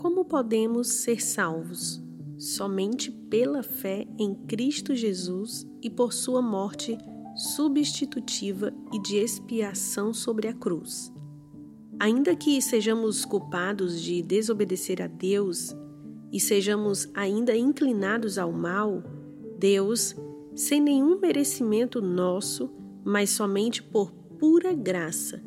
Como podemos ser salvos? Somente pela fé em Cristo Jesus e por sua morte substitutiva e de expiação sobre a cruz. Ainda que sejamos culpados de desobedecer a Deus e sejamos ainda inclinados ao mal, Deus, sem nenhum merecimento nosso, mas somente por pura graça,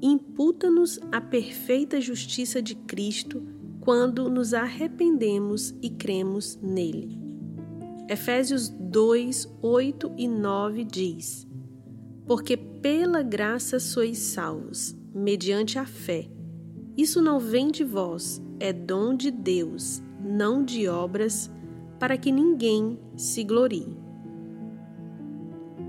imputa-nos a perfeita justiça de Cristo quando nos arrependemos e cremos nele. Efésios 2, 8 e 9 diz: Porque pela graça sois salvos, mediante a fé. Isso não vem de vós, é dom de Deus, não de obras, para que ninguém se glorie.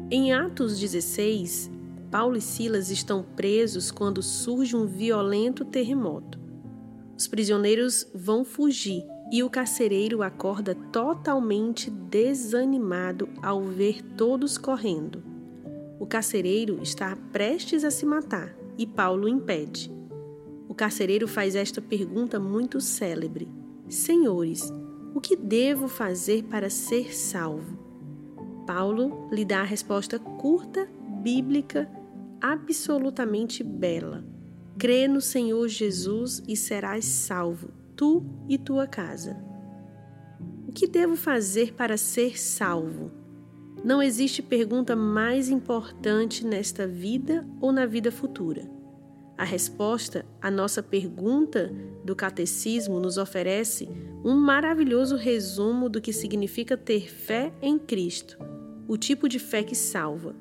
Em Atos 16, Paulo e Silas estão presos quando surge um violento terremoto. Os prisioneiros vão fugir e o carcereiro acorda totalmente desanimado ao ver todos correndo. O carcereiro está prestes a se matar e Paulo impede. O carcereiro faz esta pergunta muito célebre: Senhores, o que devo fazer para ser salvo? Paulo lhe dá a resposta curta, bíblica, absolutamente bela. Crê no Senhor Jesus e serás salvo, tu e tua casa. O que devo fazer para ser salvo? Não existe pergunta mais importante nesta vida ou na vida futura. A resposta à nossa pergunta do catecismo nos oferece um maravilhoso resumo do que significa ter fé em Cristo, o tipo de fé que salva,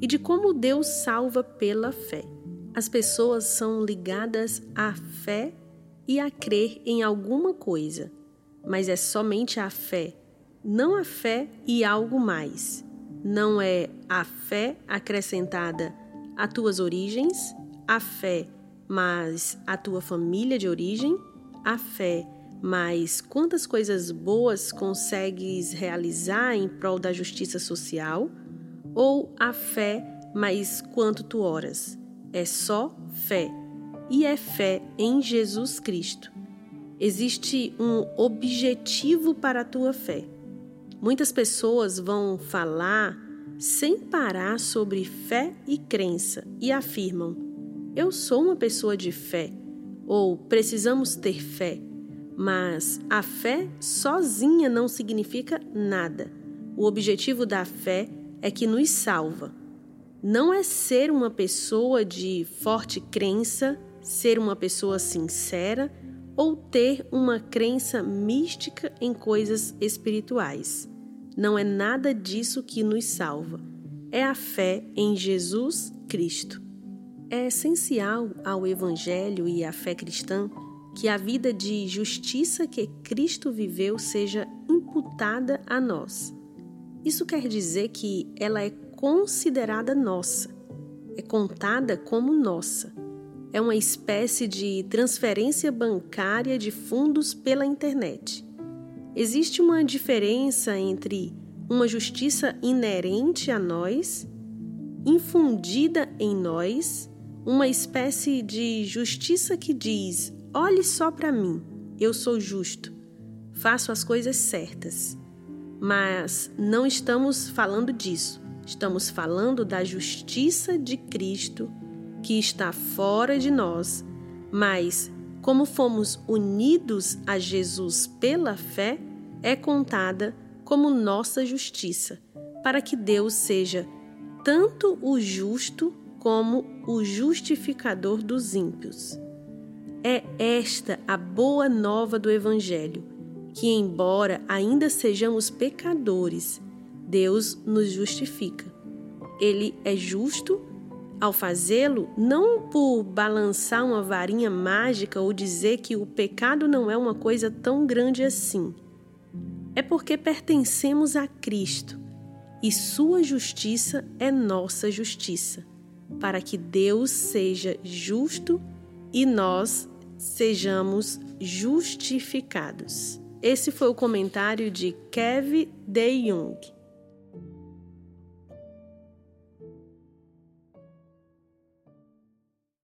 e de como Deus salva pela fé. As pessoas são ligadas à fé e a crer em alguma coisa, mas é somente a fé, não a fé e algo mais. Não é a fé acrescentada a tuas origens, a fé mais a tua família de origem, a fé mais quantas coisas boas consegues realizar em prol da justiça social, ou a fé mais quanto tu oras é só fé, e é fé em Jesus Cristo. Existe um objetivo para a tua fé. Muitas pessoas vão falar sem parar sobre fé e crença e afirmam: Eu sou uma pessoa de fé, ou precisamos ter fé. Mas a fé sozinha não significa nada. O objetivo da fé é que nos salva não é ser uma pessoa de forte crença, ser uma pessoa sincera ou ter uma crença mística em coisas espirituais. Não é nada disso que nos salva. É a fé em Jesus Cristo. É essencial ao Evangelho e à fé cristã que a vida de justiça que Cristo viveu seja imputada a nós. Isso quer dizer que ela é considerada nossa, é contada como nossa. É uma espécie de transferência bancária de fundos pela internet. Existe uma diferença entre uma justiça inerente a nós, infundida em nós, uma espécie de justiça que diz: olhe só para mim, eu sou justo, faço as coisas certas. Mas não estamos falando disso. Estamos falando da justiça de Cristo que está fora de nós, mas como fomos unidos a Jesus pela fé, é contada como nossa justiça, para que Deus seja tanto o justo como o justificador dos ímpios. É esta a boa nova do Evangelho, que, embora ainda sejamos pecadores, Deus nos justifica. Ele é justo ao fazê-lo, não por balançar uma varinha mágica ou dizer que o pecado não é uma coisa tão grande assim. É porque pertencemos a Cristo e Sua justiça é nossa justiça, para que Deus seja justo e nós sejamos justificados. Esse foi o comentário de Kevin De Jong.